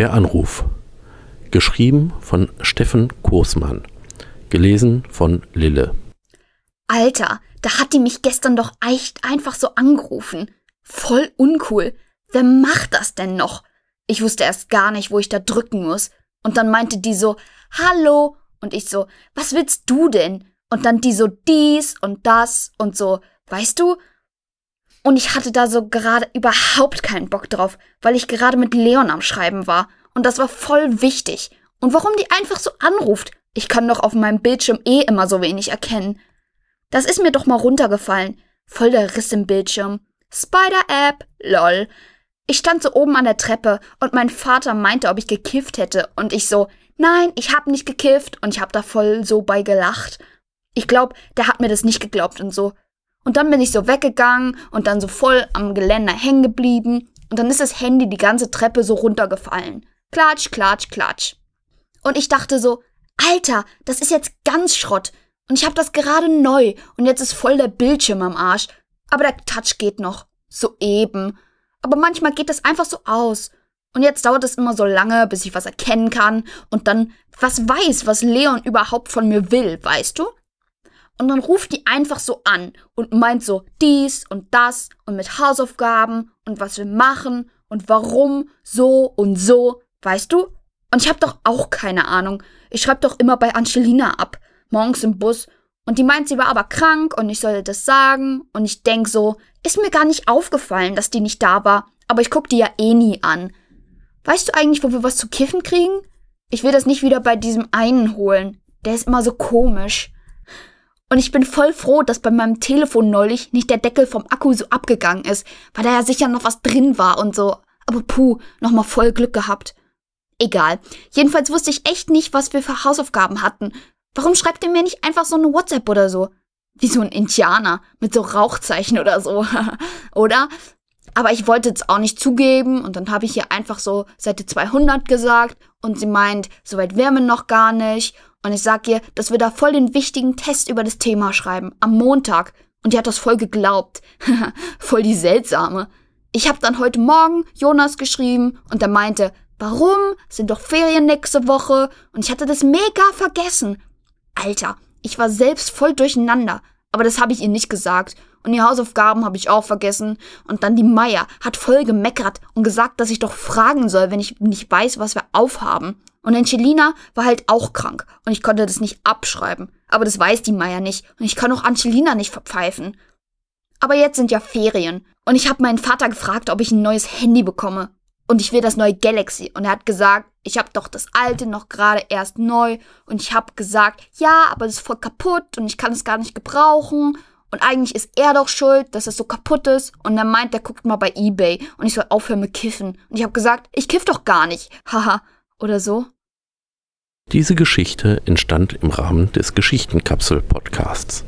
Der Anruf. Geschrieben von Steffen Kursmann. Gelesen von Lille. Alter, da hat die mich gestern doch echt einfach so angerufen. Voll uncool. Wer macht das denn noch? Ich wusste erst gar nicht, wo ich da drücken muss. Und dann meinte die so, Hallo. Und ich so, was willst du denn? Und dann die so dies und das und so, weißt du? Und ich hatte da so gerade überhaupt keinen Bock drauf, weil ich gerade mit Leon am Schreiben war. Und das war voll wichtig. Und warum die einfach so anruft? Ich kann doch auf meinem Bildschirm eh immer so wenig erkennen. Das ist mir doch mal runtergefallen. Voll der Riss im Bildschirm. Spider-App, lol. Ich stand so oben an der Treppe und mein Vater meinte, ob ich gekifft hätte. Und ich so, nein, ich hab nicht gekifft. Und ich hab da voll so bei gelacht. Ich glaub, der hat mir das nicht geglaubt und so. Und dann bin ich so weggegangen und dann so voll am Geländer hängen geblieben und dann ist das Handy die ganze Treppe so runtergefallen. Klatsch, klatsch, klatsch. Und ich dachte so, Alter, das ist jetzt ganz Schrott. Und ich hab das gerade neu und jetzt ist voll der Bildschirm am Arsch. Aber der Touch geht noch. So eben. Aber manchmal geht das einfach so aus. Und jetzt dauert es immer so lange, bis ich was erkennen kann und dann was weiß, was Leon überhaupt von mir will, weißt du? Und dann ruft die einfach so an und meint so dies und das und mit Hausaufgaben und was wir machen und warum so und so, weißt du? Und ich hab doch auch keine Ahnung. Ich schreib doch immer bei Angelina ab, morgens im Bus. Und die meint, sie war aber krank und ich sollte das sagen. Und ich denk so, ist mir gar nicht aufgefallen, dass die nicht da war. Aber ich guck die ja eh nie an. Weißt du eigentlich, wo wir was zu kiffen kriegen? Ich will das nicht wieder bei diesem einen holen. Der ist immer so komisch. Und ich bin voll froh, dass bei meinem Telefon neulich nicht der Deckel vom Akku so abgegangen ist, weil da ja sicher noch was drin war und so. Aber puh, nochmal voll Glück gehabt. Egal. Jedenfalls wusste ich echt nicht, was wir für Hausaufgaben hatten. Warum schreibt ihr mir nicht einfach so eine WhatsApp oder so? Wie so ein Indianer mit so Rauchzeichen oder so. oder? Aber ich wollte es auch nicht zugeben und dann habe ich ihr einfach so Seite 200 gesagt und sie meint, soweit wären wir noch gar nicht und ich sag ihr, dass wir da voll den wichtigen Test über das Thema schreiben. Am Montag. Und die hat das voll geglaubt. voll die seltsame. Ich hab dann heute Morgen Jonas geschrieben und er meinte, warum? Sind doch Ferien nächste Woche. Und ich hatte das mega vergessen. Alter, ich war selbst voll durcheinander. Aber das habe ich ihr nicht gesagt. Und die Hausaufgaben habe ich auch vergessen. Und dann die Meier hat voll gemeckert und gesagt, dass ich doch fragen soll, wenn ich nicht weiß, was wir aufhaben. Und Angelina war halt auch krank und ich konnte das nicht abschreiben. Aber das weiß die Maya nicht und ich kann auch Angelina nicht verpfeifen. Aber jetzt sind ja Ferien und ich habe meinen Vater gefragt, ob ich ein neues Handy bekomme. Und ich will das neue Galaxy. Und er hat gesagt, ich habe doch das alte noch gerade erst neu. Und ich habe gesagt, ja, aber das ist voll kaputt und ich kann es gar nicht gebrauchen. Und eigentlich ist er doch schuld, dass es so kaputt ist. Und er meint, er guckt mal bei eBay und ich soll aufhören mit Kiffen. Und ich habe gesagt, ich kiff doch gar nicht. Haha oder so? Diese Geschichte entstand im Rahmen des Geschichtenkapsel-Podcasts.